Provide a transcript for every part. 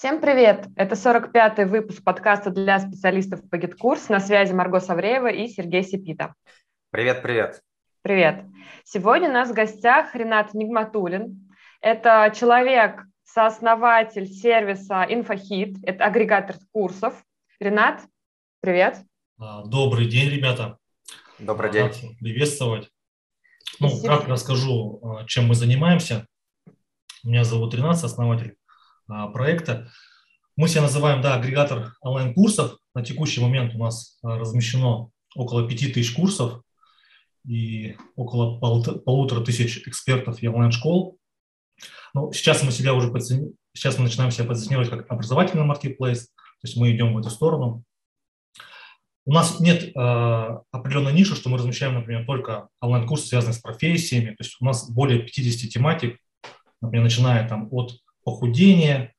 Всем привет! Это 45-й выпуск подкаста для специалистов по GitKurs. На связи Марго Савреева и Сергей Сипита. Привет, привет. Привет. Сегодня у нас в гостях Ренат Нигматулин. Это человек, сооснователь сервиса InfoHit, это агрегатор курсов. Ренат, привет. А, добрый день, ребята. Добрый день. Рад приветствовать. Ну, кратко расскажу, а, чем мы занимаемся. Меня зовут Ренат, основатель а, проекта. Мы себя называем да, агрегатор онлайн-курсов. На текущий момент у нас а, размещено около 5000 курсов и около полутора тысяч экспертов и онлайн-школ. Ну, сейчас мы себя уже подцени... сейчас мы начинаем себя позиционировать как образовательный маркетплейс, то есть мы идем в эту сторону. У нас нет э, определенной ниши, что мы размещаем, например, только онлайн-курсы, связанные с профессиями. То есть у нас более 50 тематик, например, начиная там от похудения,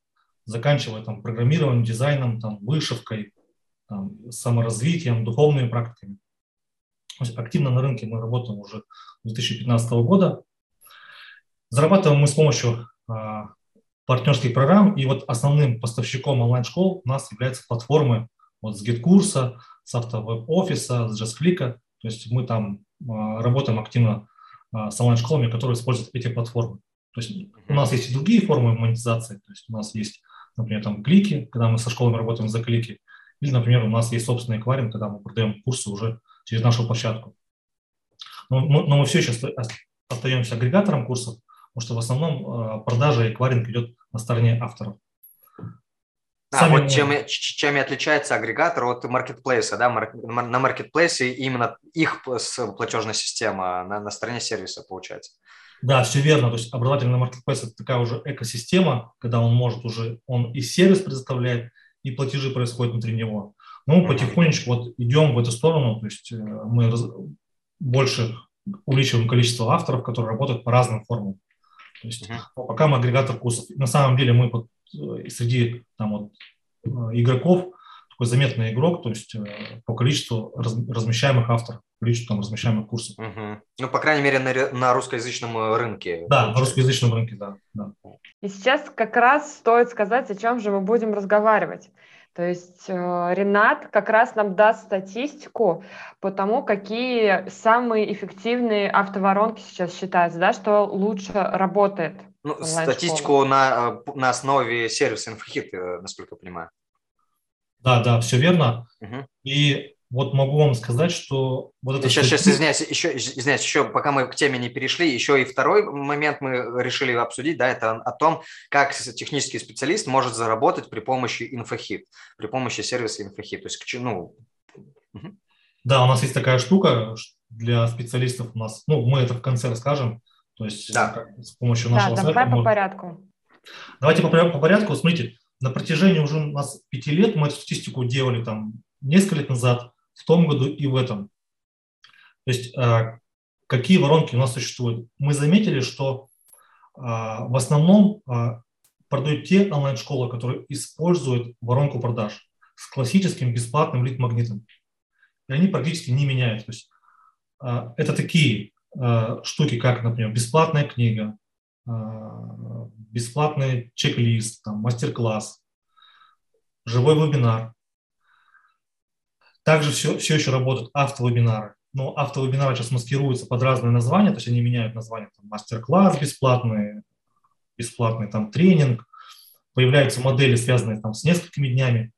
заканчивая там программированием, дизайном, там, вышивкой, там, саморазвитием, духовными практиками. То есть активно на рынке мы работаем уже с 2015 года. Зарабатываем мы с помощью а, партнерских программ, и вот основным поставщиком онлайн-школ у нас является платформы вот с GitKursa, с автовеб-офиса, с JustClick. То есть мы там а, работаем активно а, с онлайн-школами, которые используют эти платформы. То есть у нас есть и другие формы монетизации. То есть у нас есть, например, там клики, когда мы со школами работаем за клики. Или, например, у нас есть собственный аквариум, когда мы продаем курсы уже через нашу площадку. Но, но мы все еще остаемся агрегатором курсов, потому что в основном а, продажа и акваринг идет на стороне авторов. А Сами вот чем, чем и отличается агрегатор от маркетплейса, да, на маркетплейсе именно их платежная система, на, на стороне сервиса получается. Да, все верно. То есть образовательный маркетплейс – это такая уже экосистема, когда он может уже, он и сервис предоставляет, и платежи происходят внутри него. Но мы потихонечку вот идем в эту сторону, то есть э, мы раз, больше увеличиваем количество авторов, которые работают по разным формам. То есть uh-huh. пока мы агрегатор курсов. На самом деле мы вот, э, среди там, вот, э, игроков такой заметный игрок, то есть по количеству раз, размещаемых авторов количеству там размещаемых курсов. Угу. Ну, по крайней мере, на, на русскоязычном э, рынке. Да, на русскоязычном рынке, да, да. И сейчас как раз стоит сказать, о чем же мы будем разговаривать. То есть э, Ренат как раз нам даст статистику по тому, какие самые эффективные автоворонки сейчас считаются, да, что лучше работает. Ну, статистику на, э, на основе сервиса InfoHit, насколько я понимаю. Да, да, все верно. Угу. И вот могу вам сказать, что вот это... Сейчас, сейчас, извиняюсь, еще, извиняюсь, еще пока мы к теме не перешли, еще и второй момент мы решили обсудить, да, это о том, как технический специалист может заработать при помощи InfoHit, при помощи сервиса InfoHit. То есть, ну... Да, у нас есть такая штука для специалистов у нас, ну, мы это в конце расскажем, то есть да. с помощью нашего да, сайта. давай по порядку. Давайте по, по порядку. Смотрите, на протяжении уже у нас пяти лет мы эту статистику делали там несколько лет назад, в том году и в этом. То есть а, какие воронки у нас существуют? Мы заметили, что а, в основном а, продают те онлайн-школы, которые используют воронку продаж с классическим бесплатным лид-магнитом. И они практически не меняют. То есть это такие штуки, как, например, бесплатная книга, бесплатный чек-лист, мастер-класс, живой вебинар. Также все, все еще работают автовебинары. Но автовебинары сейчас маскируются под разные названия, то есть они меняют название. Там, мастер-класс бесплатный, бесплатный там, тренинг. Появляются модели, связанные там, с несколькими днями.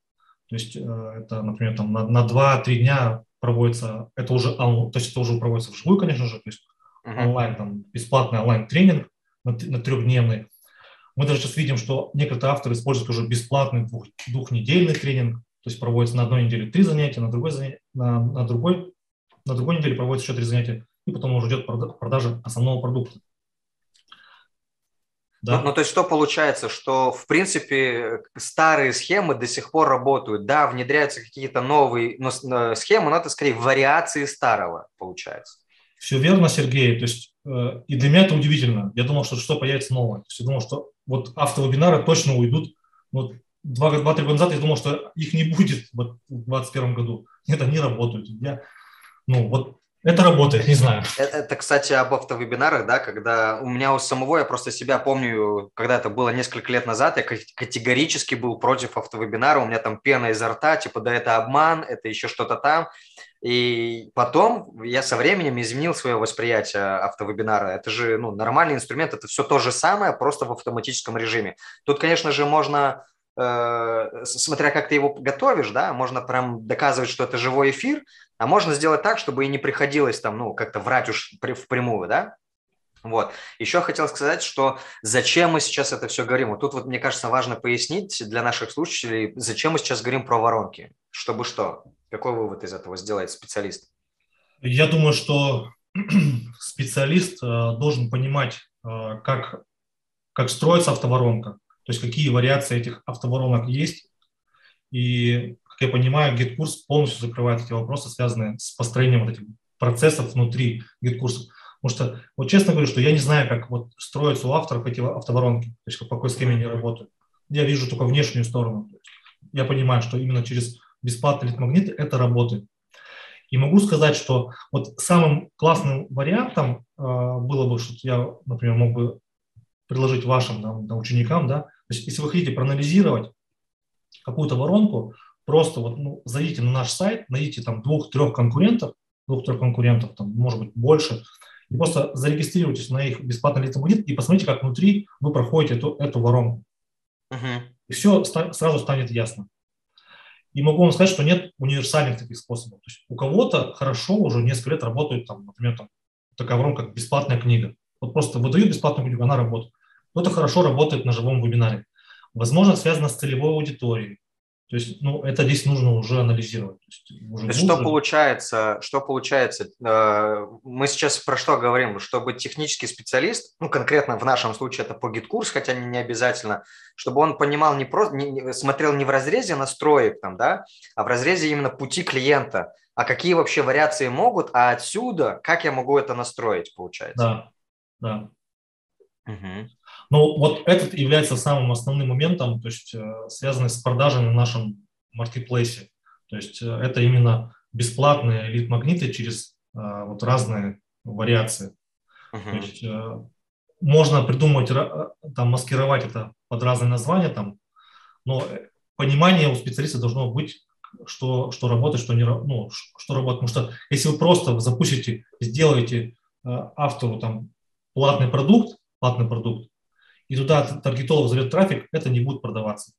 То есть э, это, например, там, на, на 2-3 дня проводится, это уже, то есть это уже проводится вживую, конечно же, то есть онлайн, там, бесплатный онлайн-тренинг на, трехдневный. Мы даже сейчас видим, что некоторые авторы используют уже бесплатный двух, двухнедельный тренинг, то есть проводится на одной неделе три занятия, на другой, на, на другой, на другой неделе проводится еще три занятия, и потом уже идет продажа основного продукта. Да. Ну, ну, то есть что получается, что в принципе старые схемы до сих пор работают, да, внедряются какие-то новые но, э, схемы, но это скорее вариации старого получается. Все верно, Сергей. То есть и для меня это удивительно. Я думал, что что появится новое. То есть я думал, что вот автовебинары точно уйдут. Вот два-три года назад я думал, что их не будет вот, в 2021 году. Нет, они работают. Я, ну, вот Это работает, не знаю. Это, это, кстати, об автовебинарах, да, когда у меня у самого, я просто себя помню, когда это было несколько лет назад, я категорически был против автовебинара, у меня там пена изо рта, типа, да это обман, это еще что-то там. И потом я со временем изменил свое восприятие автовебинара. Это же ну, нормальный инструмент, это все то же самое, просто в автоматическом режиме. Тут, конечно же, можно Э, смотря как ты его готовишь, да, можно прям доказывать, что это живой эфир, а можно сделать так, чтобы и не приходилось там, ну, как-то врать уж впрямую, да. Вот. Еще хотел сказать, что зачем мы сейчас это все говорим. Вот тут вот, мне кажется, важно пояснить для наших слушателей, зачем мы сейчас говорим про воронки. Чтобы что? Какой вывод из этого сделает специалист? Я думаю, что специалист э, должен понимать, э, как, как строится автоворонка, то есть какие вариации этих автоворонок есть. И, как я понимаю, GetCourse полностью закрывает эти вопросы, связанные с построением вот этих процессов внутри GetCourse ов. Потому что, вот честно говорю, что я не знаю, как вот строятся у авторов эти автоворонки, то есть по какой схеме они работают. Я вижу только внешнюю сторону. Я понимаю, что именно через бесплатный лид-магнит это работает. И могу сказать, что вот самым классным вариантом э, было бы, что я, например, мог бы предложить вашим да, ученикам, да, то есть, если вы хотите проанализировать какую-то воронку, просто вот, ну, зайдите на наш сайт, найдите там двух-трех конкурентов, двух-трех конкурентов, там, может быть, больше, и просто зарегистрируйтесь на их бесплатный аудит и посмотрите, как внутри вы проходите эту, эту воронку. Uh-huh. И все ста- сразу станет ясно. И могу вам сказать, что нет универсальных таких способов. То есть у кого-то хорошо уже несколько лет работает, там, например, там, такая воронка, как бесплатная книга. Вот просто выдают бесплатную книгу, она работает кто-то хорошо работает на живом вебинаре. Возможно, связано с целевой аудиторией. То есть, ну, это здесь нужно уже анализировать. То есть, уже что получается? Что получается? Э, мы сейчас про что говорим? Чтобы технический специалист, ну, конкретно в нашем случае это по GetCourse, хотя не обязательно, чтобы он понимал не просто, не, смотрел не в разрезе настроек там, да, а в разрезе именно пути клиента. А какие вообще вариации могут, а отсюда как я могу это настроить, получается? Да, да. Угу. Но вот этот является самым основным моментом, то есть э, связанный с продажами в нашем маркетплейсе. То есть э, это именно бесплатные лид-магниты через э, вот разные вариации. Uh-huh. То есть можно придумать, там, маскировать это под разные названия, там, но понимание у специалиста должно быть, что, что работает, что не ну, что работает. Потому что если вы просто запустите, сделаете автору там платный продукт, платный продукт, и туда таргетолог зовет трафик, это не будет продаваться.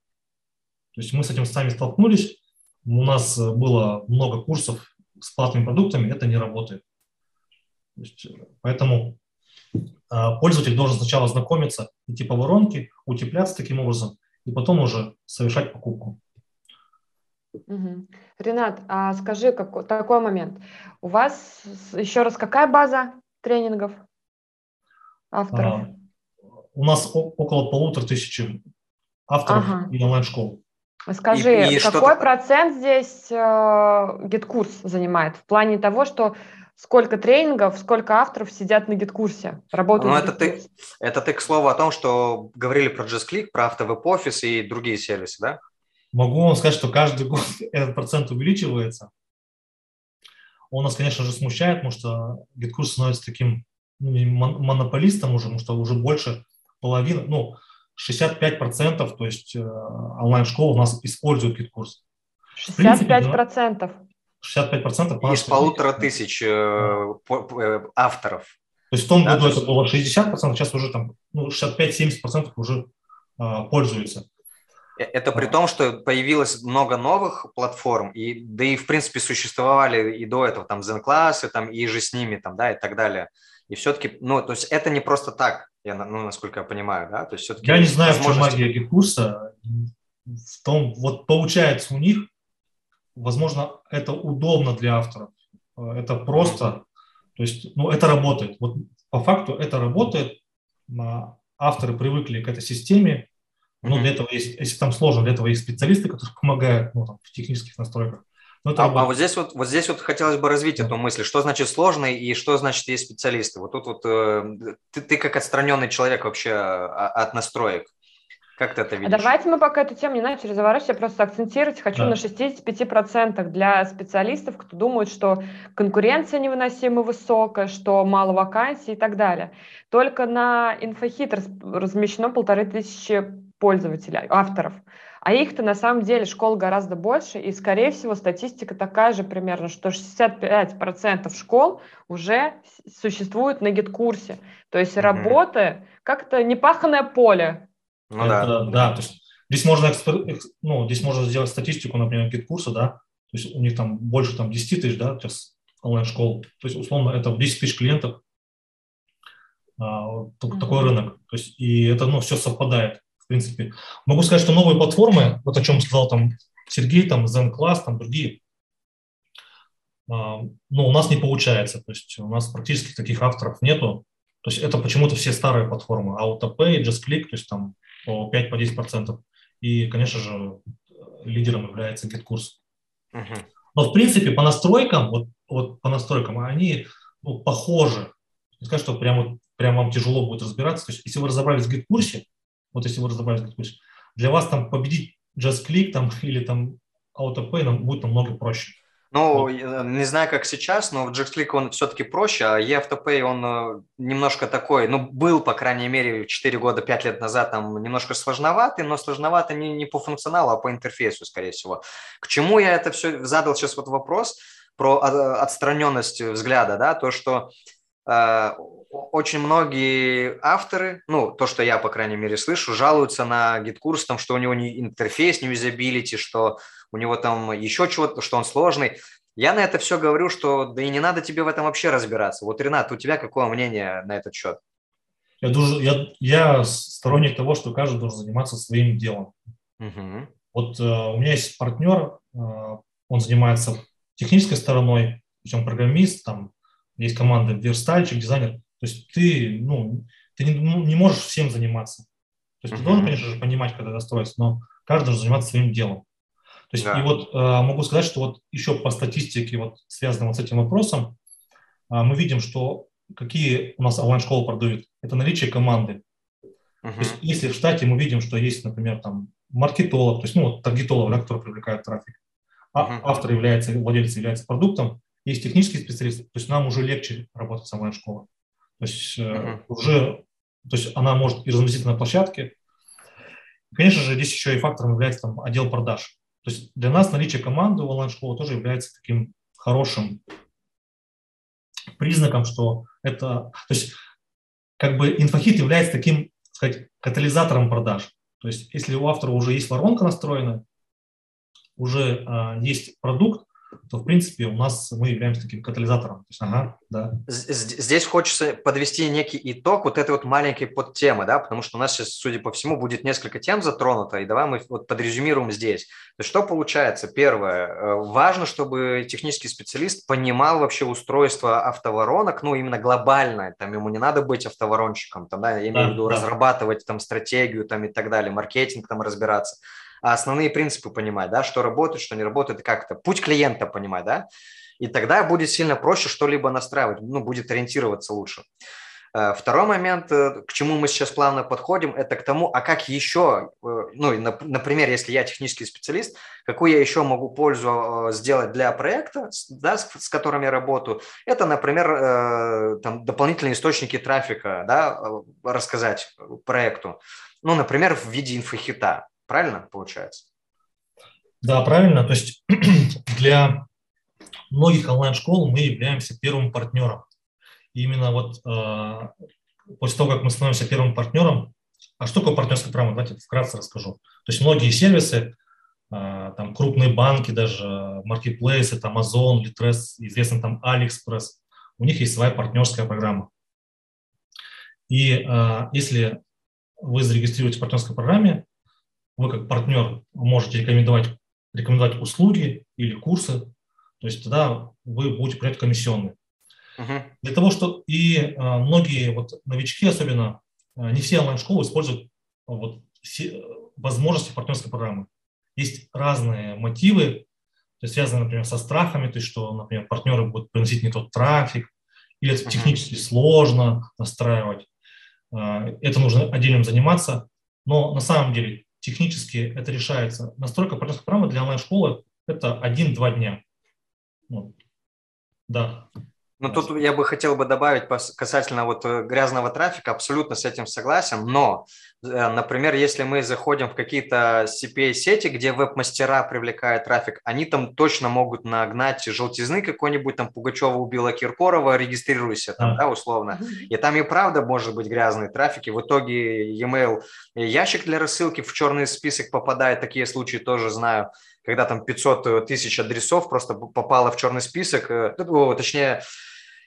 То есть мы с этим сами столкнулись, у нас э, было много курсов с платными продуктами, это не работает. Есть, э, поэтому э, пользователь должен сначала знакомиться, идти по воронке, утепляться таким образом, и потом уже совершать покупку. Угу. Ренат, а скажи какой, такой момент. У вас еще раз какая база тренингов авторов? А, у нас около полутора тысяч авторов ага. и онлайн-школ. Скажи, и, и какой процент здесь э, GetCourse занимает в плане того, что сколько тренингов, сколько авторов сидят на GetCourse е, работают Ну, это ты, это ты, к слову, о том, что говорили про JustClick, про АвтоВебОфис и другие сервисы, да? Могу вам сказать, что каждый год этот процент увеличивается. Он нас, конечно же, смущает, потому что GetCourse становится таким ну, монополистом уже, потому что уже больше половина, ну, 65%, то есть э, онлайн-школ у нас используют GetCourse. 65%? 65% Из полутора тысяч э, э, авторов. То есть в том да, году это было 60%, сейчас уже там ну, 65-70% уже э, пользуются. Это при том, что появилось много новых платформ, и, да и, в принципе, существовали и до этого там Zen-классы, там, и же с ними, там, да, и так далее. И все-таки, ну, то есть это не просто так, я, ну, насколько я понимаю, да? То есть все-таки я не знаю, возможность... в чем магия курса. В том, вот получается у них, возможно, это удобно для авторов. Это просто, то есть, ну, это работает. Вот по факту это работает. Авторы привыкли к этой системе. Ну, для этого есть, если там сложно, для этого есть специалисты, которые помогают ну, там, в технических настройках. Ну, а, а вот здесь вот, вот здесь вот хотелось бы развить эту мысль, что значит сложный и что значит есть специалисты. Вот тут вот э, ты, ты как отстраненный человек вообще а, от настроек. Как ты это А видишь? давайте мы пока эту тему не начали заворачивать, я просто акцентировать хочу Да. на 65% для специалистов, кто думает, что конкуренция невыносимо высокая, что мало вакансий и так далее. Только на Инфохит раз- размещено полторы тысячи пользователей, авторов. А их-то на самом деле школ гораздо больше, и, скорее всего, статистика такая же примерно, что 65% школ уже существуют на GetCourse е. То есть Мгм. работы как-то непаханное поле. Ну да. Это, да, то есть здесь можно, экспер- ну, здесь можно сделать статистику, например, GetCourse а, да, то есть у них там больше там 10 тысяч, да, сейчас онлайн-школ, то есть условно это 10 тысяч клиентов, а, такой рынок, то есть и это, ну, все совпадает, в принципе. Могу сказать, что новые платформы, вот о чем сказал там Сергей, там Zen Class, там другие, а, ну, у нас не получается, то есть у нас практически таких авторов нету, то есть это почему-то все старые платформы, AutoPay, JustClick, то есть там по 5-10%. И, конечно же, лидером является GitKurs. Мгм. Но, в принципе, по настройкам, вот, вот по настройкам, они ну, похожи. Не сказать, что прям, прям вам тяжело будет разбираться. То есть, если вы разобрались в GitKurs, вот если вы разобрались для вас там победить JustClick там, или там AutoPay нам будет намного проще. Ну, я не знаю, как сейчас, но в JustClick он все-таки проще, а eAutoPay, он э, немножко такой, ну, был, по крайней мере, 4 года, 5 лет назад там немножко сложноватый, но сложновато не, не по функционалу, а по интерфейсу, скорее всего. К чему я это все задал сейчас вот вопрос про а, отстраненность взгляда, да, то, что э, очень многие авторы, ну, то, что я, по крайней мере, слышу, жалуются на GetCourse, там, что у него не интерфейс, не юзабилити, что у него там еще чего-то, что он сложный. Я на это все говорю, что да и не надо тебе в этом вообще разбираться. Вот, Ренат, у тебя какое мнение на этот счет? Я тоже, я, я сторонник того, что каждый должен заниматься своим делом. Угу. Вот э, у меня есть партнер, э, он занимается технической стороной, он программист, там есть команда верстальщик, дизайнер. То есть ты, ну, ты не, ну, не можешь всем заниматься. То есть ты Мгм. должен, конечно же, понимать, когда достроиться, но каждый должен заниматься своим делом. То есть Да. и вот э, могу сказать, что вот еще по статистике, вот связанным вот с этим вопросом, э, мы видим, что какие у нас онлайн-школы продают. Это наличие команды. То есть, если в штате мы видим, что есть, например, там маркетолог, то есть, ну, вот таргетолог, да, который привлекает трафик, а Мгм. автор является, владелец является продуктом, есть технический специалист, то есть нам уже легче работать с онлайн-школой. То есть э, Мгм. уже, то есть она может и разместиться на площадке. Конечно же, здесь еще и фактором является там отдел продаж. То есть для нас наличие команды в онлайн-школе тоже является таким хорошим признаком, что это, то есть как бы инфохит является таким, так сказать, катализатором продаж. То есть если у автора уже есть воронка настроена, уже а, есть продукт, то, в принципе, у нас мы являемся таким катализатором. То есть, ага, да. Здесь хочется подвести некий итог вот этой вот маленькой подтемы, да, потому что у нас сейчас, судя по всему, будет несколько тем затронуто, и давай мы вот подрезюмируем здесь. То есть что получается? Первое, э, важно, чтобы технический специалист понимал вообще устройство автоворонок, ну, именно глобально, там ему не надо быть автоворонщиком, там, да, я имею Да, в виду да. разрабатывать там стратегию там и так далее, маркетинг там разбираться, основные принципы понимать, да, что работает, что не работает, и как это, путь клиента понимать, да, и тогда будет сильно проще что-либо настраивать, ну, будет ориентироваться лучше. Э, Второй момент, э, к чему мы сейчас плавно подходим, это к тому, а как еще, э, ну, например, если я технический специалист, какую я еще могу пользу сделать для проекта, да, с, с которым я работаю, это, например, там, дополнительные источники трафика, да, рассказать проекту, ну, например, в виде инфохита, правильно получается? Да, правильно. То есть для многих онлайн-школ мы являемся первым партнером. И именно вот э, после того, как мы становимся первым партнером, а что такое партнерская программа? Давайте вкратце расскажу. То есть многие сервисы, э, там крупные банки, даже маркетплейсы, там Amazon, Litres, известный там AliExpress, у них есть своя партнерская программа. И э, если вы зарегистрируете в партнерской программе, вы как партнер можете рекомендовать, рекомендовать услуги или курсы, то есть тогда вы будете принять комиссионные. Мгм. Для того, что и э, многие вот новички особенно, э, не все онлайн-школы используют э, вот все возможности партнерской программы. Есть разные мотивы, то есть связанные, например, со страхами, то есть что, например, партнеры будут приносить не тот трафик, или это Мгм. технически сложно настраивать. Э, Это нужно отдельно заниматься. Но на самом деле технически это решается. Настройка партнерской программы для онлайн-школы – это один-два дня. Вот. Да. Ну, тут я бы хотел бы добавить касательно вот э, грязного трафика, абсолютно с этим согласен, но, э, например, если мы заходим в какие-то CPA-сети, где веб-мастера привлекают трафик, они там точно могут нагнать желтизны какой-нибудь, там Пугачева убила Киркорова, регистрируйся там, а. да, условно. И там и правда может быть грязный трафик, и в итоге e-mail ящик для рассылки в черный список попадает, такие случаи тоже знаю когда там 500 тысяч адресов просто попало в черный список, э, точнее,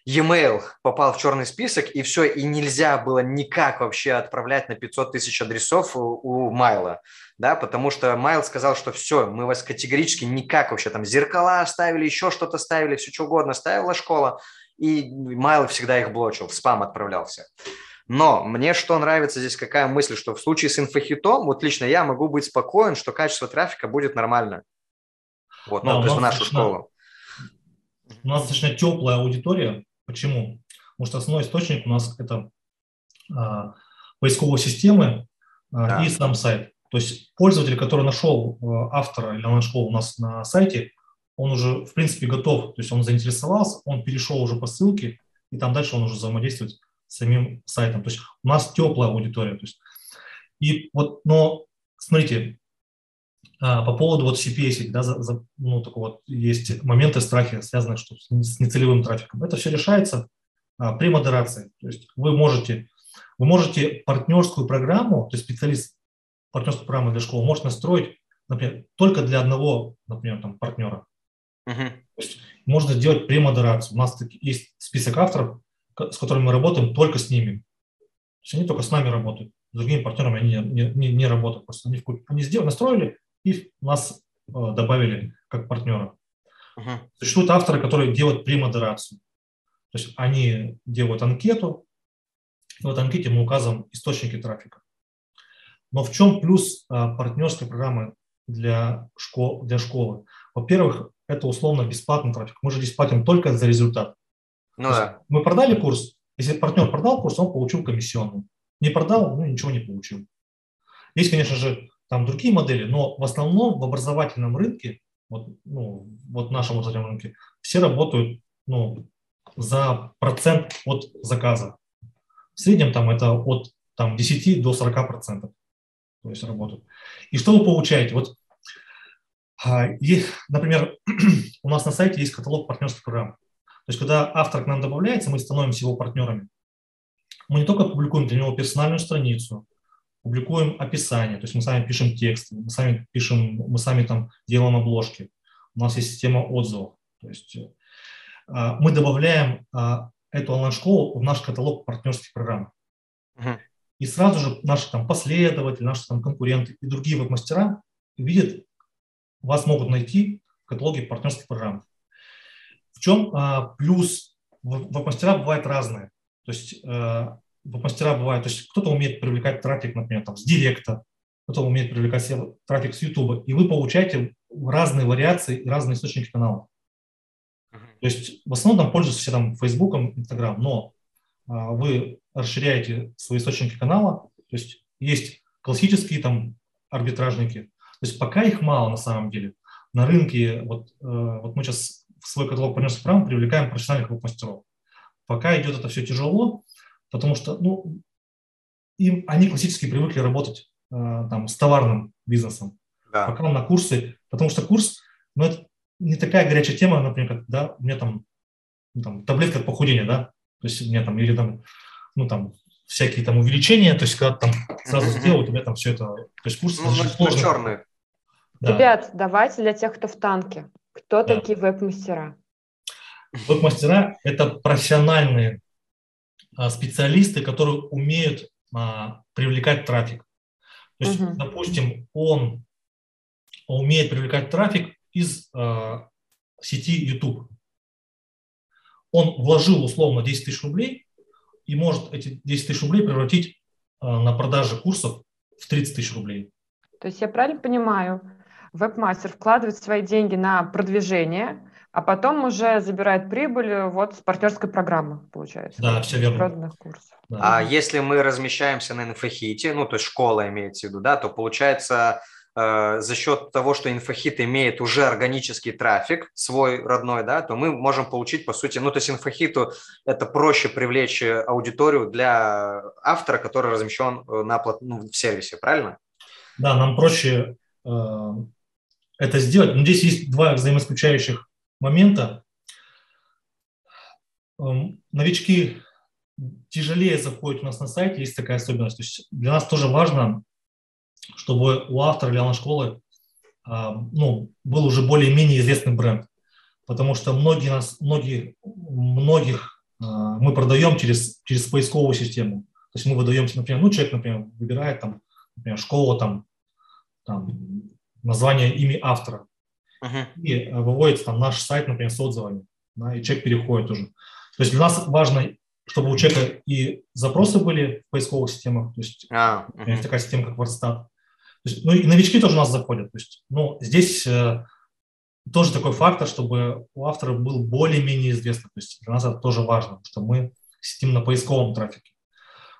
e-mail попал в черный список, и все, и нельзя было никак вообще отправлять на 500 тысяч адресов у Майла, да, потому что Майл сказал, что все, мы вас категорически никак вообще там зеркала оставили, еще что-то ставили, все что угодно ставила школа, и Майл всегда их блочил, в спам отправлялся. Но мне что нравится здесь, какая мысль, что в случае с инфохитом, вот лично я могу быть спокоен, что качество трафика будет нормально. Вот, ну, да, то есть в нашу школу. У нас достаточно теплая аудитория. Почему? Потому что основной источник у нас это а, поисковые системы а, да. и сам сайт. То есть пользователь, который нашел а, автора или нашел у нас на сайте, он уже, в принципе, готов, то есть он заинтересовался, он перешел уже по ссылке, и там дальше он уже взаимодействует самим сайтом. То есть у нас теплая аудитория. То есть, и вот, но смотрите, а, по поводу вот CPS, да, за, за, ну, такого вот есть моменты страхи, связанные что, с нецелевым трафиком. Это все решается а, при модерации. То есть вы можете, вы можете партнерскую программу, то есть специалист партнерской программы для школы может настроить, например, только для одного, например, там, партнера. Uh-huh. То есть можно сделать премодерацию. У нас есть список авторов, с которыми мы работаем, только с ними. То есть они только с нами работают. С другими партнерами они не, не, не работают. Просто они, они сделали, настроили и нас э, добавили как партнера. Uh-huh. Существуют авторы, которые делают премодерацию. То есть они делают анкету, и в этой анкете мы указываем источники трафика. Но в чем плюс а, партнерской программы для, школ, для школы? Во-первых, это условно бесплатный трафик. Мы же здесь платим только за результат. Ну, да. Мы продали курс, если партнер продал курс, он получил комиссионную. Не продал, ну ничего не получил. Есть, конечно же, там другие модели, но в основном в образовательном рынке, вот, ну, вот в нашем образовательном рынке, все работают ну, за процент от заказа. В среднем там это от там, 10 до 40 процентов. То есть работают. И что вы получаете? Вот, а, и, например, у нас на сайте есть каталог партнерских программ. То есть, когда автор к нам добавляется, мы становимся его партнерами. Мы не только публикуем для него персональную страницу, публикуем описание, то есть мы сами пишем тексты, мы сами пишем, мы сами там делаем обложки. У нас есть система отзывов. То есть э, мы добавляем а, эту онлайн-школу в наш каталог партнерских программ. Uh-huh. И сразу же наши там последователи, наши там конкуренты и другие веб-мастера видят, вас могут найти в каталоге партнерских программ. В чем а, плюс? Веб-мастера бывают разные. То есть а, веб-мастера бывают, то есть кто-то умеет привлекать трафик, например, там, с директа, кто-то умеет привлекать трафик с YouTube, и вы получаете разные вариации и разные источники каналов. То есть в основном там пользуются все там Фейсбуком, Инстаграм, но а, вы расширяете свои источники канала, то есть есть классические там арбитражники, то есть пока их мало на самом деле. На рынке, вот, э, вот мы сейчас свой каталог партнерских программ привлекаем профессиональных веб-мастеров. Пока идет это все тяжело, потому что ну, им, они классически привыкли работать э, там, с товарным бизнесом. Да. Пока на курсы, потому что курс, ну, это не такая горячая тема, например, как, да, у меня там, ну, там таблетка от похудения, да, то есть у меня там, или там, ну, там, всякие там увеличения, то есть когда там сразу сделают, у меня там все это, то есть курс ну, сложный. черный. Да. Ребят, давайте для тех, кто в танке, кто да. такие веб-мастера? Веб-мастера – это профессиональные а, специалисты, которые умеют а, привлекать трафик. То есть, uh допустим, он умеет привлекать трафик из а, сети YouTube. Он вложил условно 10 тысяч рублей и может эти 10 тысяч рублей превратить на продажи курсов в 30 тысяч рублей. То есть я правильно понимаю, веб-мастер вкладывает свои деньги на продвижение, а потом уже забирает прибыль вот с партнерской программы, получается. Да, все верно. Проданных курсов. Да. А если мы размещаемся на инфохите, ну, то есть школа имеется в виду, да, то получается э, за счет того, что инфохит имеет уже органический трафик свой родной, да, то мы можем получить, по сути, ну, то есть инфохиту это проще привлечь аудиторию для автора, который размещен э, на, ну, в сервисе, правильно? Да, нам проще э, это сделать. Но здесь есть два взаимоисключающих момента. Эм, новички тяжелее заходят у нас на сайт, есть такая особенность. То есть для нас тоже важно, чтобы у автора или школы ну, был уже более-менее известный бренд. Потому что многие нас, многие, многих а, мы продаем через, через поисковую систему. То есть мы выдаемся, например, ну, человек, например, выбирает там, например, школа, там, там название, имя автора uh-huh. и э, выводится там наш сайт, например, с отзывами, да, и человек переходит уже. То есть для нас важно, чтобы у человека и запросы были в поисковых системах, то есть uh-huh. есть такая система, как WordStat. есть, ну и новички тоже у нас заходят. То есть, ну, здесь э, тоже такой фактор, чтобы у автора был более-менее известный. То есть для нас это тоже важно, что мы сидим на поисковом трафике.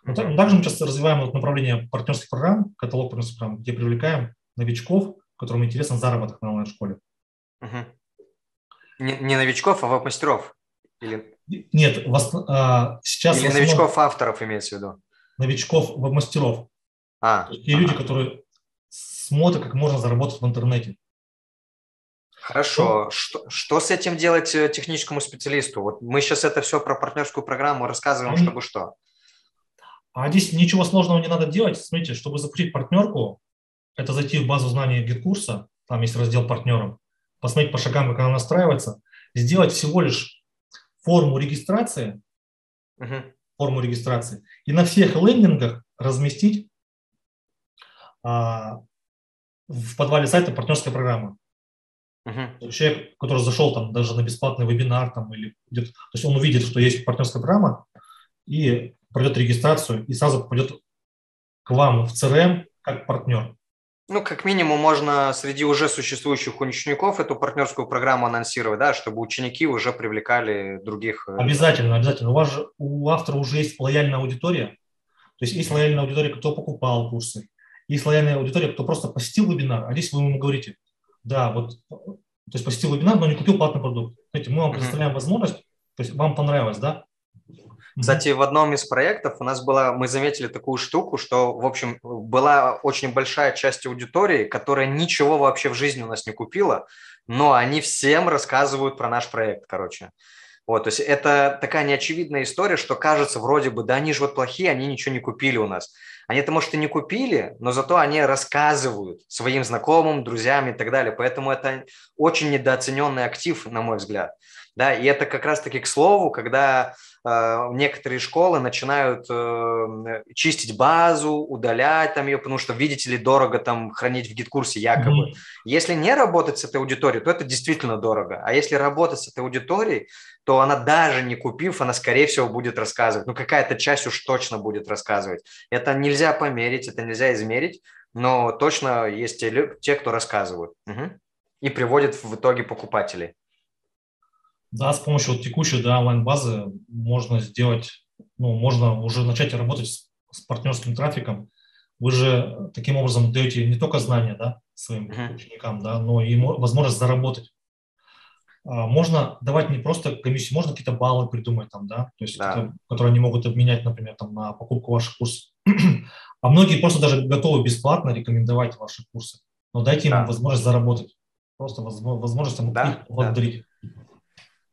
Но также мы сейчас развиваем вот направление партнерских программ, каталог партнерских программ, где привлекаем новичков, которым интересен заработок на онлайн-школе. Угу. Не, не новичков, а веб-мастеров? Или... Нет, вас, а, сейчас... Или новичков-авторов имеется в виду? Новичков, веб-мастеров. А, те ага. люди, которые смотрят, как можно заработать в интернете. Хорошо. Что, что с этим делать э, техническому специалисту? Вот мы сейчас это все про партнерскую программу рассказываем, чтобы что. А здесь ничего сложного не надо делать. Смотрите, чтобы запустить партнерку, это зайти в базу знаний GetCourse а, там есть раздел партнерам, посмотреть по шагам, как она настраивается, сделать всего лишь форму регистрации, uh-huh. форму регистрации, и на всех лендингах разместить а, в подвале сайта партнерская программа. Uh-huh. Человек, который зашел там даже на бесплатный вебинар там, или где-то, то есть он увидит, что есть партнерская программа, и пройдет регистрацию, и сразу попадет к вам в CRM как партнер. Ну, как минимум, можно среди уже существующих учеников эту партнерскую программу анонсировать, да, чтобы ученики уже привлекали других. Э, обязательно, обязательно. У вас же, у автора уже есть лояльная аудитория. То есть есть лояльная аудитория, кто покупал курсы. Есть лояльная аудитория, кто просто посетил вебинар. А здесь вы ему говорите, да, вот, то есть посетил вебинар, но не купил платный продукт. Знаете, мы вам предоставляем возможность, то есть вам понравилось, да, кстати, в одном из проектов у нас была, мы заметили такую штуку, что, в общем, была очень большая часть аудитории, которая ничего вообще в жизни у нас не купила, но они всем рассказывают про наш проект, короче. Вот, то есть это такая неочевидная история, что кажется вроде бы, да они же вот плохие, они ничего не купили у нас. Они это, может, и не купили, но зато они рассказывают своим знакомым, друзьям и так далее. Поэтому это очень недооцененный актив, на мой взгляд. Да, и это как раз-таки к слову, когда э, некоторые школы начинают э, чистить базу, удалять там ее, потому что, видите ли, дорого там хранить в гид-курсе якобы. Mm-hmm. Если не работать с этой аудиторией, то это действительно дорого. А если работать с этой аудиторией, то она даже не купив, она, скорее всего, будет рассказывать. Ну, какая-то часть уж точно будет рассказывать. Это нельзя померить, это нельзя измерить, но точно есть те, те кто рассказывают. Угу. И приводят в итоге покупателей. Да, с помощью вот текущей да, онлайн-базы можно сделать, ну, можно уже начать работать с, с партнерским трафиком. Вы же таким образом даете не только знания да, своим uh-huh. ученикам, да, но и возможность заработать. А, можно давать не просто комиссию, можно какие-то баллы придумать там, да, то есть, да. которые они могут обменять, например, там, на покупку ваших курсов. а многие просто даже готовы бесплатно рекомендовать ваши курсы. Но дайте да. им возможность заработать, просто возможность там, да, их поблагодарить. Да.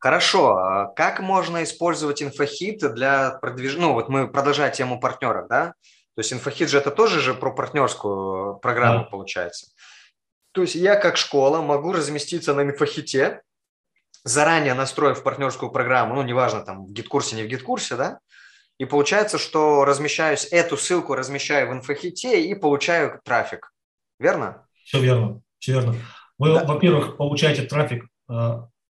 Хорошо. А как можно использовать инфохит для продвижения? Ну, вот мы продолжаем тему партнеров, да? То есть инфохит же это тоже же про партнерскую программу да. получается. То есть я как школа могу разместиться на инфохите, заранее настроив партнерскую программу, ну, неважно, там, в GetCourse, не в GetCourse, да, и получается, что размещаюсь, эту ссылку размещаю в инфохите и получаю трафик. Верно? Все верно, все верно. Вы, да. во-первых, получаете трафик э,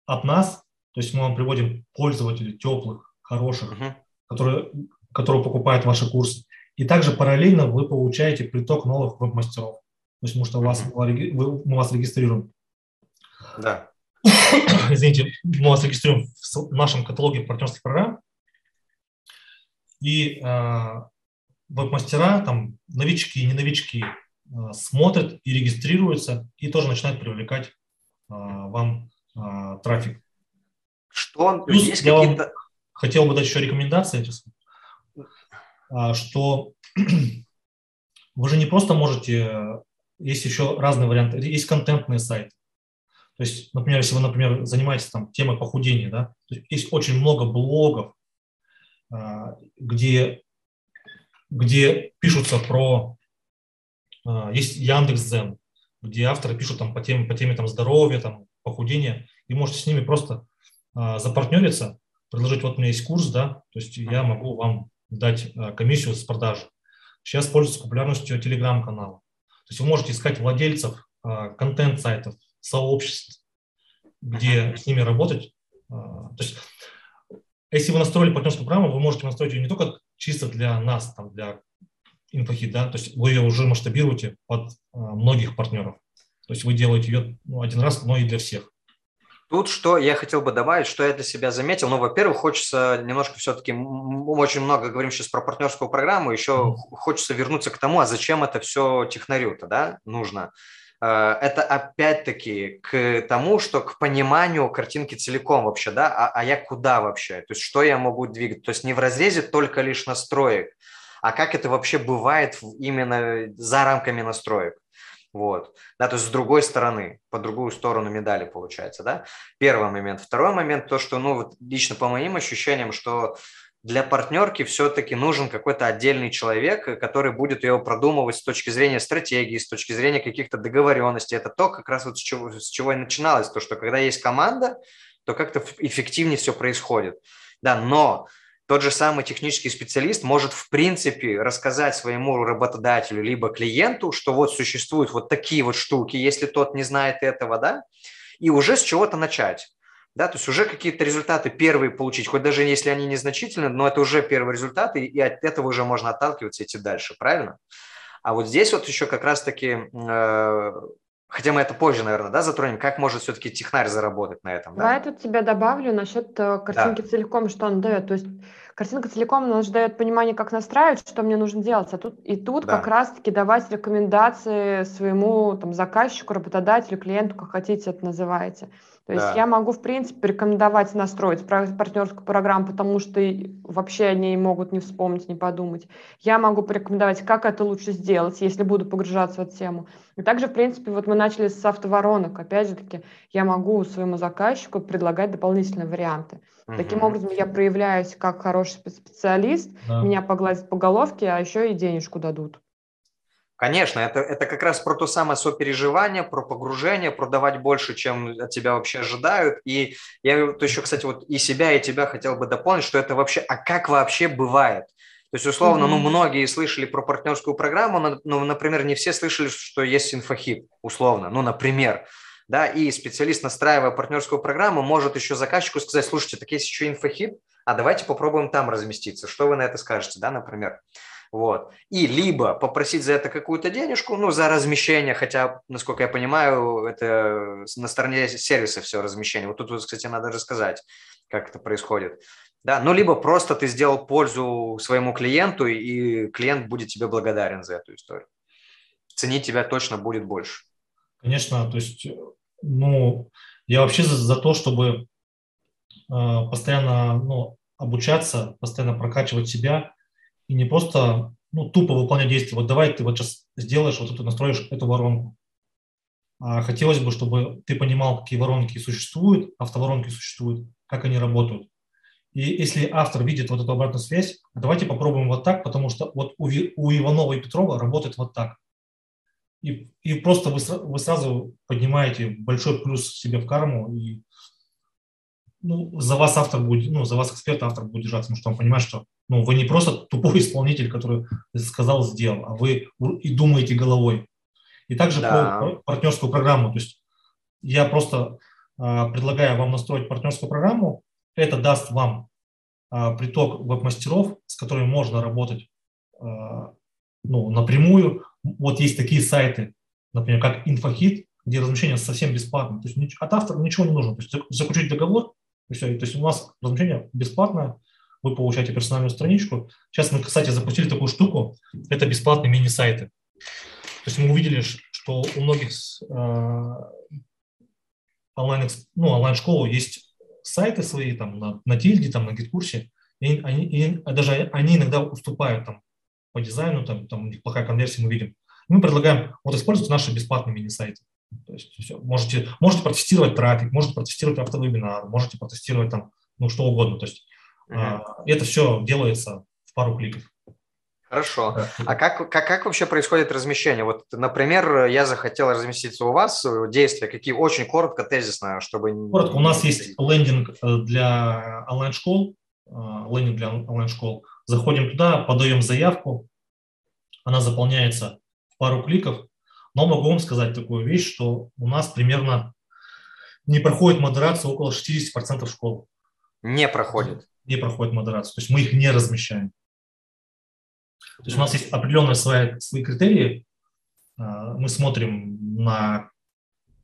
от нас, то есть мы вам приводим пользователей теплых, хороших, uh-huh. которые, которые покупают ваши курсы. И также параллельно вы получаете приток новых веб-мастеров. То есть, потому что uh-huh. вас, вы, мы вас регистрируем. Да. извините, мы вас регистрируем в нашем каталоге партнерских программ. И э, веб-мастера, там, новички, не новички, э, смотрят и регистрируются, и тоже начинают привлекать э, вам э, трафик. Что Плюс есть я вам хотел бы дать еще рекомендации, что вы же не просто можете, есть еще разные варианты, есть контентные сайты. То есть, например, если вы, например, занимаетесь там темой похудения, да, есть очень много блогов, а, где, где пишутся про, а, есть Яндекс.Зен, где авторы пишут там по теме, по теме там, здоровья, там, похудения, и можете с ними просто а, запартнериться, предложить, вот у меня есть курс, да, то есть я могу вам дать комиссию с продажи. Сейчас пользуется популярностью телеграм-канала. То есть вы можете искать владельцев контент-сайтов, сообществ, где с ними работать. А, то есть, если вы настроили партнерскую программу, вы можете настроить ее не только чисто для нас, там, для инфохит, да, то есть вы ее уже масштабируете под а, многих партнеров. То есть вы делаете ее ну, один раз, но и для всех. Тут что я хотел бы добавить, что я для себя заметил. Ну, во-первых, хочется немножко все-таки, очень много говорим сейчас про партнерскую программу, еще хочется вернуться к тому, а зачем это все технарю-то, да, нужно. Э, это опять-таки к тому, что к пониманию картинки целиком вообще, да, а, а я куда вообще, то есть что я могу двигать, то есть не в разрезе только лишь настроек, а как это вообще бывает именно за рамками настроек. Вот, да, то есть с другой стороны, по другую сторону медали получается, да. Первый момент. Второй момент, то, что, ну, вот лично по моим ощущениям, что для партнерки все-таки нужен какой-то отдельный человек, который будет ее продумывать с точки зрения стратегии, с точки зрения каких-то договоренностей. Это то, как раз вот с чего, с чего и начиналось, то, что когда есть команда, то как-то эффективнее все происходит. Да, но тот же самый технический специалист может, в принципе, рассказать своему работодателю либо клиенту, что вот существуют вот такие вот штуки, если тот не знает этого, да, и уже с чего-то начать да, то есть уже какие-то результаты первые получить, хоть даже если они незначительны, но это уже первые результаты, и от этого уже можно отталкиваться и идти дальше, правильно? А вот здесь вот еще как раз-таки, э, хотя мы это позже, наверное, да, затронем, как может все-таки технарь заработать на этом? Да? Я тут тебя добавлю насчет э, картинки да. целиком, что он дает. То есть Картинка целиком она же дает понимание, как настраивать, что мне нужно делать. А тут, и тут да. как раз-таки давать рекомендации своему там, заказчику, работодателю, клиенту, как хотите это называете. То есть да. я могу, в принципе, рекомендовать настроить партнерскую программу, потому что вообще они могут не вспомнить, не подумать. Я могу порекомендовать, как это лучше сделать, если буду погружаться в эту тему. И также, в принципе, вот мы начали с автоворонок. Опять же таки, я могу своему заказчику предлагать дополнительные варианты. Угу. Таким образом, я проявляюсь как хороший специалист, да. меня погладят по головке, а еще и денежку дадут. Конечно, это, это как раз про то самое сопереживание, про погружение, про давать больше, чем от тебя вообще ожидают. И я то еще, кстати, вот и себя, и тебя хотел бы дополнить, что это вообще, а как вообще бывает? То есть, условно, mm-hmm. ну, многие слышали про партнерскую программу, но, ну, например, не все слышали, что есть инфохит, условно, ну, например да, и специалист, настраивая партнерскую программу, может еще заказчику сказать, слушайте, так есть еще инфохит, а давайте попробуем там разместиться. Что вы на это скажете, да, например? Вот. И либо попросить за это какую-то денежку, ну, за размещение, хотя, насколько я понимаю, это на стороне сервиса все размещение. Вот тут, кстати, надо рассказать, как это происходит. Да, ну, либо просто ты сделал пользу своему клиенту, и клиент будет тебе благодарен за эту историю. Ценить тебя точно будет больше. Конечно, то есть ну, я вообще за, за то, чтобы э, постоянно ну, обучаться, постоянно прокачивать себя и не просто ну, тупо выполнять действия. Вот давай ты вот сейчас сделаешь, вот эту настроишь эту воронку. А хотелось бы, чтобы ты понимал, какие воронки существуют, автоворонки существуют, как они работают. И если автор видит вот эту обратную связь, давайте попробуем вот так, потому что вот у, у Иванова и Петрова работает вот так и, и просто вы, вы сразу поднимаете большой плюс себе в карму, и ну, за вас автор будет, ну, за вас эксперт автор будет держаться, потому что он понимает, что ну, вы не просто тупой исполнитель, который сказал, сделал, а вы и думаете головой. И также да. про партнерскую программу. То есть я просто э, предлагаю вам настроить партнерскую программу. Это даст вам э, приток веб-мастеров, с которыми можно работать э, ну, напрямую, вот есть такие сайты, например, как Инфохит, где размещение совсем бесплатно. То есть от автора ничего не нужно. То есть заключить договор, и все. То есть у нас размещение бесплатное, вы получаете персональную страничку. Сейчас мы, кстати, запустили такую штуку, это бесплатные мини-сайты. То есть мы увидели, что у многих э, онлайн, ну, онлайн-школ есть сайты свои там на, на Тильде, там на Гиткурсе, и, они, и даже они иногда уступают там по дизайну, там, там у них плохая конверсия, мы видим. Мы предлагаем вот использовать наши бесплатные мини-сайты. То есть все, можете, можете протестировать трафик, можете протестировать автовебинар, можете протестировать там, ну, что угодно. То есть uh-huh. это все делается в пару кликов. Хорошо. А как, как, как вообще происходит размещение? Вот, например, я захотел разместиться у вас, действия какие? Очень коротко, тезисно, чтобы... Коротко, у нас есть лендинг э, для онлайн-школ, э, лендинг для онлайн-школ. Заходим туда, подаем заявку, она заполняется в пару кликов, но могу вам сказать такую вещь, что у нас примерно не проходит модерацию около 60% школ. Не проходит? Не проходит модерацию, то есть мы их не размещаем. То есть у нас есть определенные свои, свои критерии. А, мы смотрим на,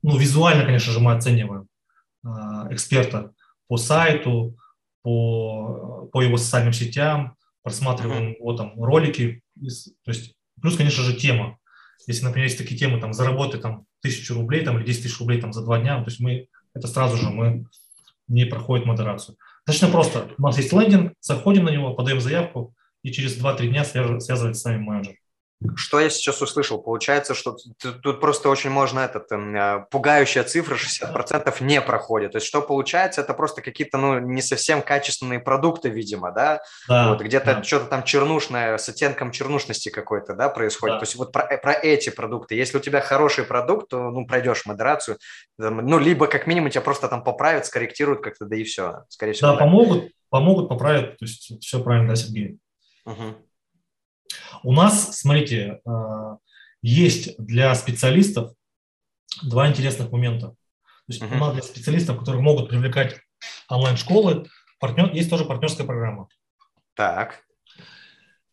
ну, визуально, конечно же, мы оцениваем а, эксперта по сайту, по, по его социальным сетям, просматриваем его там ролики. То есть, плюс, конечно же, тема. Если, например, есть такие темы, там, заработай там тысячу рублей там, или 10 тысяч рублей там, за два дня, то есть мы это сразу же мы не проходит модерацию. Достаточно просто. У нас есть лендинг, заходим на него, подаем заявку, и через 2-3 дня связывается с нами менеджер. Что я сейчас услышал? Получается, что тут просто очень можно этот э, пугающая цифра 60% не проходит. То есть что получается? Это просто какие-то ну не совсем качественные продукты, видимо, да? да вот где-то да. что-то там чернушное с оттенком чернушности какой-то, да, происходит. Да. То есть вот про, про эти продукты. Если у тебя хороший продукт, то ну пройдешь модерацию, ну либо как минимум тебя просто там поправят, скорректируют как-то, да и все. Скорее всего. Да, помогут, помогут, поправят. То есть все правильно, да, Сергей. Угу. У нас, смотрите, э, есть для специалистов два интересных момента. То есть uh-huh. у нас для специалистов, которые могут привлекать онлайн-школы, партнер, есть тоже партнерская программа. Так.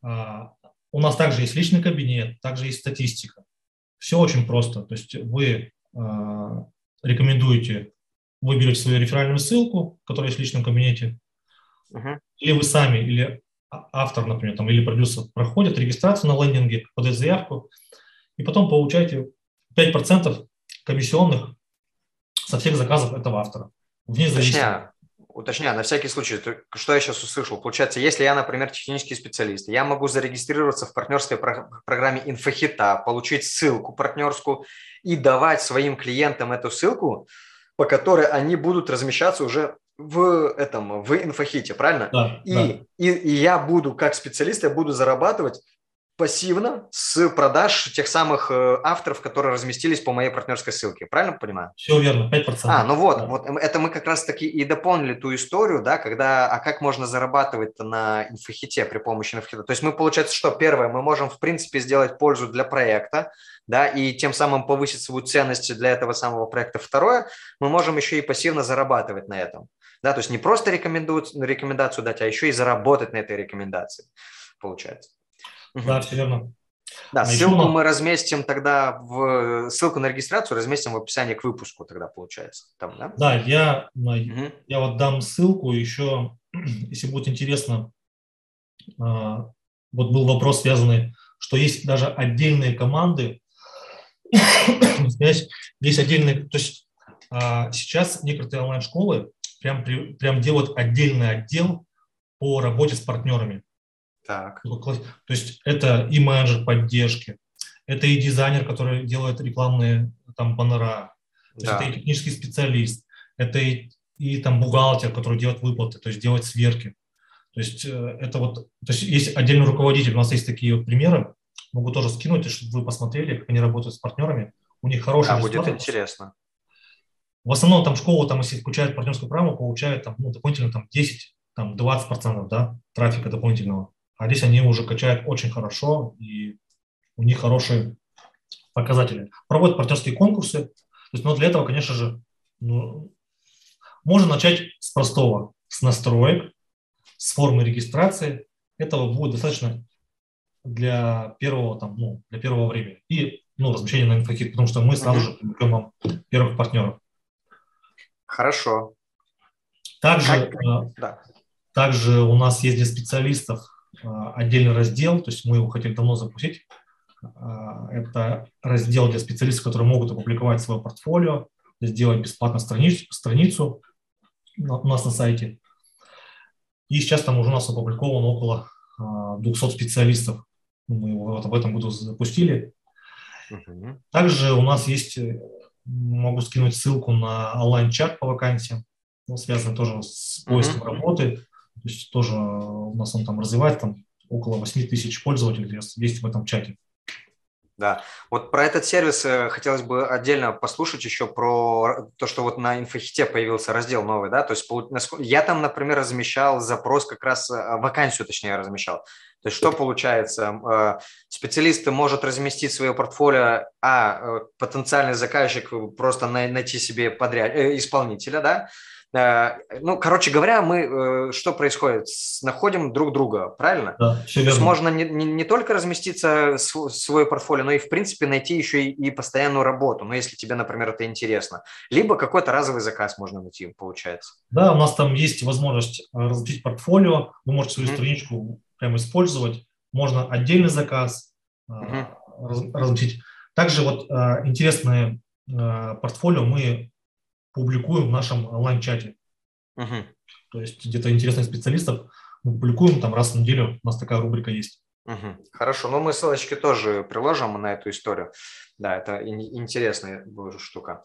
А, у нас также есть личный кабинет, также есть статистика. Все очень просто. То есть вы а, рекомендуете, вы берете свою реферальную ссылку, которая есть в личном кабинете, uh-huh. или вы сами, или автор, например, там, или продюсер проходит регистрацию на лендинге, подает заявку, и потом получаете 5% комиссионных со всех заказов этого автора. Вне зависимости. Уточняю, на всякий случай, что я сейчас услышал. Получается, если я, например, технический специалист, я могу зарегистрироваться в партнерской программе Инфохита, получить ссылку партнерскую и давать своим клиентам эту ссылку, по которой они будут размещаться уже в этом, в инфохите, правильно? Да, и, да. И, и я буду, как специалист, я буду зарабатывать пассивно с продаж тех самых э, авторов, которые разместились по моей партнерской ссылке. Правильно понимаю? Все верно, 5%. А, ну вот, да. вот это мы как раз-таки и дополнили ту историю, да, когда, а как можно зарабатывать на инфохите при помощи инфохита? То есть мы, получается, что первое, мы можем, в принципе, сделать пользу для проекта, да, и тем самым повысить свою ценность для этого самого проекта. Второе, мы можем еще и пассивно зарабатывать на этом. Да, то есть не просто рекомендацию дать, а еще и заработать на этой рекомендации, получается. Да, все верно. Да, а ссылку еще... мы разместим тогда в ссылку на регистрацию разместим в описании к выпуску тогда получается. Там, да? да, я, угу. я вот дам ссылку еще, если будет интересно. А, вот был вопрос связанный, что есть даже отдельные команды, есть отдельные, то есть а, сейчас некоторые онлайн-школы прям, прям делают отдельный отдел по работе с партнерами. Так. То есть это и менеджер поддержки, это и дизайнер, который делает рекламные там баннера, да. это и технический специалист, это и, и там бухгалтер, который делает выплаты, то есть делает сверки. То есть э, это вот, то есть есть отдельный руководитель, у нас есть такие вот примеры, могу тоже скинуть, чтобы вы посмотрели, как они работают с партнерами. У них хороший да, будет интересно. В основном там школа, там, если включают партнерскую программу, получают там, ну, дополнительно там 10, там 20 процентов, да, трафика дополнительного. А здесь они уже качают очень хорошо, и у них хорошие показатели. Проводят партнерские конкурсы. То есть, но для этого, конечно же, ну, можно начать с простого, с настроек, с формы регистрации. Этого будет достаточно для первого, там, ну, для первого времени. И ну, размещение на инфохит, потому что мы сразу же публикуем вам первых партнеров. Хорошо. Также, как... Э, да. также у нас есть для специалистов э, отдельный раздел, то есть мы его хотели давно запустить. Э, это раздел для специалистов, которые могут опубликовать свое портфолио, сделать бесплатно страницу, страницу у нас на сайте. И сейчас там уже у нас опубликовано около 200 специалистов. Мы его вот об этом году запустили. Также у нас есть, могу скинуть ссылку на онлайн-чат по вакансиям, ну, связанный тоже с поиском uh-huh. работы. То есть тоже у нас он там развивает, там около 8 тысяч пользователей есть в этом чате. Да, вот про этот сервис э, хотелось бы отдельно послушать еще про то, что вот на инфохите появился раздел новый, да, то есть я там, например, размещал запрос как раз, э, вакансию точнее размещал. То есть что получается? Э, специалист может разместить свое портфолио, а потенциальный заказчик просто найти себе подряд, исполнителя, да, ну, короче говоря, мы э, что происходит? Находим друг друга, правильно? Да, все верно. То есть можно не, не, не только разместиться в свой портфолио, но и, в принципе, найти еще и, и постоянную работу, ну, если тебе, например, это интересно. Либо какой-то разовый заказ можно найти, получается. Да, у нас там есть возможность э, разместить портфолио, вы можете свою mm-hmm. страничку прямо использовать, можно отдельный заказ mm-hmm. разместить. Также вот интересное портфолио мы публикуем в нашем онлайн-чате. Угу. То есть где-то интересных специалистов мы публикуем там раз в неделю, у нас такая рубрика есть. Угу. Хорошо, ну мы ссылочки тоже приложим на эту историю. Да, это интересная штука.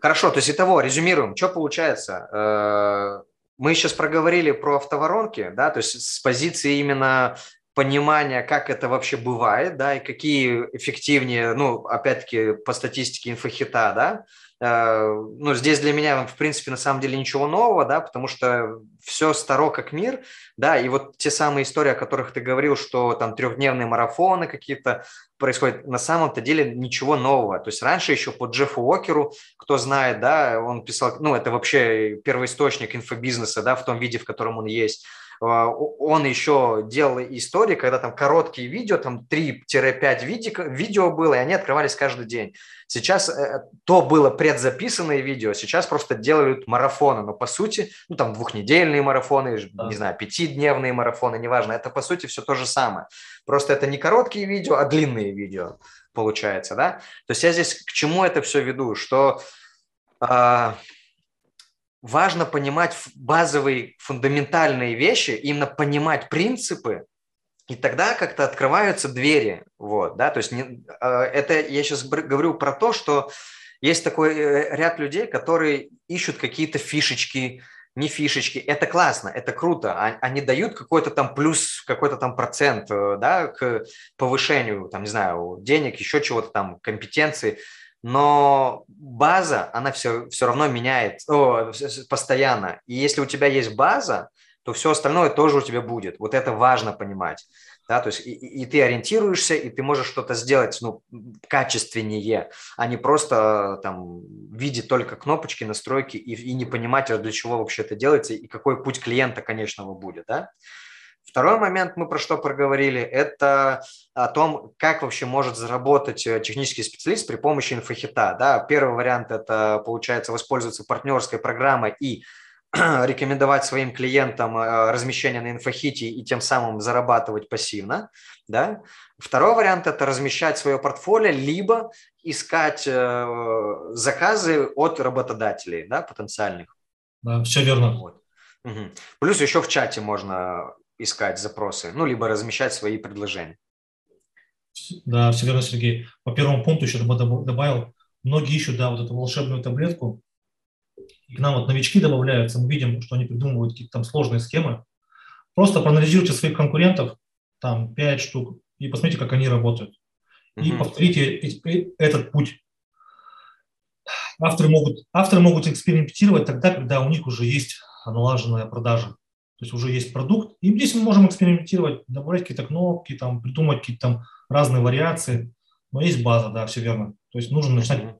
Хорошо, то есть итого, резюмируем, что получается? Э, мы сейчас проговорили про автоворонки, да, то есть с позиции именно понимания, как это вообще бывает, да, и какие эффективнее, ну, опять-таки, по статистике инфохита, да, Э, ну, здесь для меня, в принципе, на самом деле ничего нового, да, потому что все старо как мир, да, и вот те самые истории, о которых ты говорил, что там трехдневные марафоны какие-то происходят, на самом-то деле ничего нового. То есть раньше еще по Джеффу Уокеру, кто знает, да, он писал, ну, это вообще первоисточник инфобизнеса, да, в том виде, в котором он есть, он еще делал истории, когда там короткие видео, там 3-5 видео, было, и они открывались каждый день. Сейчас э, то было предзаписанное видео, сейчас просто делают марафоны, но по сути, ну там двухнедельные марафоны, да. не знаю, пятидневные марафоны, неважно, это по сути все то же самое. Просто это не короткие видео, а длинные видео получается, да? То есть я здесь к чему это все веду, что э, важно понимать базовые фундаментальные вещи, именно понимать принципы, и тогда как-то открываются двери. Вот, да? То есть не, а, это я сейчас говорю про то, что есть такой э, ряд людей, которые ищут какие-то фишечки, не фишечки. Это классно, это круто. А, они дают какой-то там плюс, какой-то там процент э, да, к повышению, там, не знаю, денег, еще чего-то там, компетенции но база, она все, все равно меняет о, постоянно. И если у тебя есть база, то все остальное тоже у тебя будет. Вот это важно понимать. Да, то есть и, и ты ориентируешься, и ты можешь что-то сделать ну, качественнее, а не просто там видеть только кнопочки, настройки и, и не понимать, а для чего вообще это делается и какой путь клиента конечного будет. Да? Второй момент мы про что проговорили, это о том, как вообще может заработать э, технический специалист при помощи инфохита. Да? Первый вариант – это, получается, воспользоваться партнерской программой и рекомендовать своим клиентам э, размещение на инфохите и тем самым зарабатывать пассивно. Да? Второй вариант – это размещать свое портфолио, либо искать э, заказы от работодателей да, потенциальных. Да, все верно. Вот. Угу. Плюс еще в чате можно искать запросы, ну, либо размещать свои предложения. Да, все верно, Сергей. По первому пункту еще добавил, многие ищут, да, вот эту волшебную таблетку, и к нам вот новички добавляются, мы видим, что они придумывают какие-то там сложные схемы. Просто проанализируйте своих конкурентов, там 5 штук, и посмотрите, как они работают. И угу. повторите этот путь. Авторы могут, авторы могут экспериментировать тогда, когда у них уже есть налаженная продажа. То есть уже есть продукт, и здесь мы можем экспериментировать, добавлять какие-то кнопки, там, придумать какие-то там разные вариации, но есть база, да, все верно. То есть нужно начинать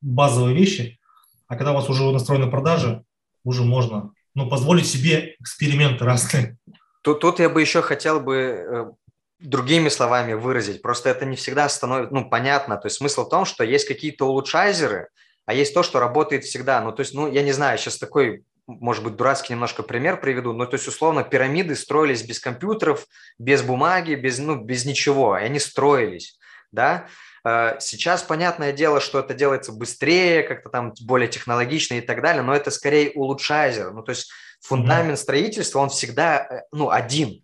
базовые вещи, а когда у вас уже настроены продажи, уже можно ну, позволить себе эксперименты разные. Тут, тут я бы еще хотел бы э, другими словами выразить. Просто это не всегда становится, ну, понятно. То есть смысл в том, что есть какие-то улучшайзеры, а есть то, что работает всегда. Ну, то есть, ну, я не знаю, сейчас такой, может быть, дурацкий немножко пример приведу, но то есть, условно, пирамиды строились без компьютеров, без бумаги, без, ну, без ничего, и они строились, да. Э, сейчас понятное дело, что это делается быстрее, как-то там более технологично и так далее, но это скорее улучшайзер. Ну, то есть фундамент строительства, он всегда, э, ну, один.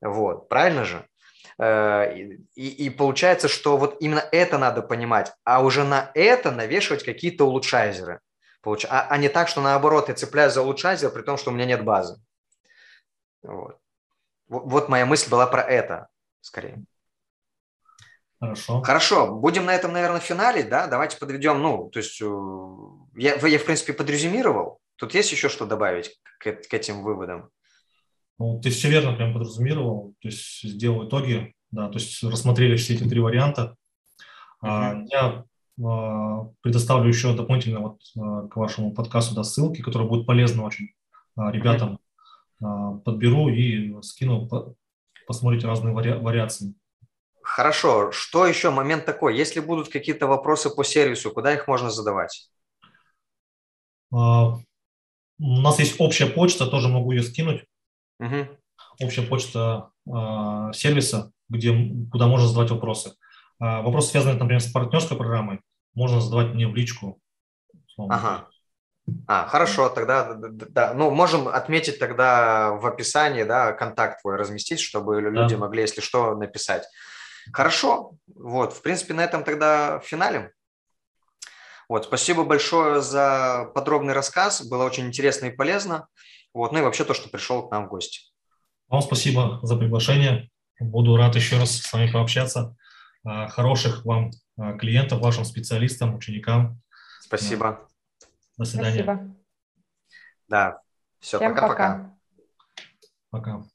Вот, правильно же? Э, и, и получается, что вот именно это надо понимать, а уже на это навешивать какие-то улучшайзеры. Получ... А, а не так, что наоборот, я цепляюсь за улучшайзер, при том, что у меня нет базы. Вот. Вот моя мысль была про это, скорее. Хорошо. Хорошо, будем на этом, наверное, финале, да? Давайте подведем, ну, то есть э, я, я в принципе, подрезюмировал. Тут есть еще что добавить к, к этим выводам? Ну, ты все верно прям подразумировал, то есть сделал итоги, да, то есть рассмотрели все эти три варианта. Uh-huh. Я а, предоставлю еще дополнительно вот а, к вашему подкасту да, ссылки, которые будут полезны очень а, ребятам. Подберу и скину, посмотрите разные вари- вариации. Хорошо. Что еще момент такой? Если будут какие-то вопросы по сервису, куда их можно задавать? У нас есть общая почта, тоже могу ее скинуть. Угу. Общая почта сервиса, где, куда можно задавать вопросы. Вопросы, связанные, например, с партнерской программой, можно задавать мне в личку. Ага. А, хорошо, тогда, да, ну, можем отметить тогда в описании, да, контакт твой разместить, чтобы да. люди могли, если что, написать. Хорошо, вот, в принципе, на этом тогда финалем. Вот, спасибо большое за подробный рассказ, было очень интересно и полезно. Вот, ну и вообще то, что пришел к нам в гости. Вам спасибо за приглашение. Буду рад еще раз с вами пообщаться. А, хороших вам а, клиентов, вашим специалистам, ученикам. Спасибо. До свидания. Спасибо. Да, все, пока-пока. Пока.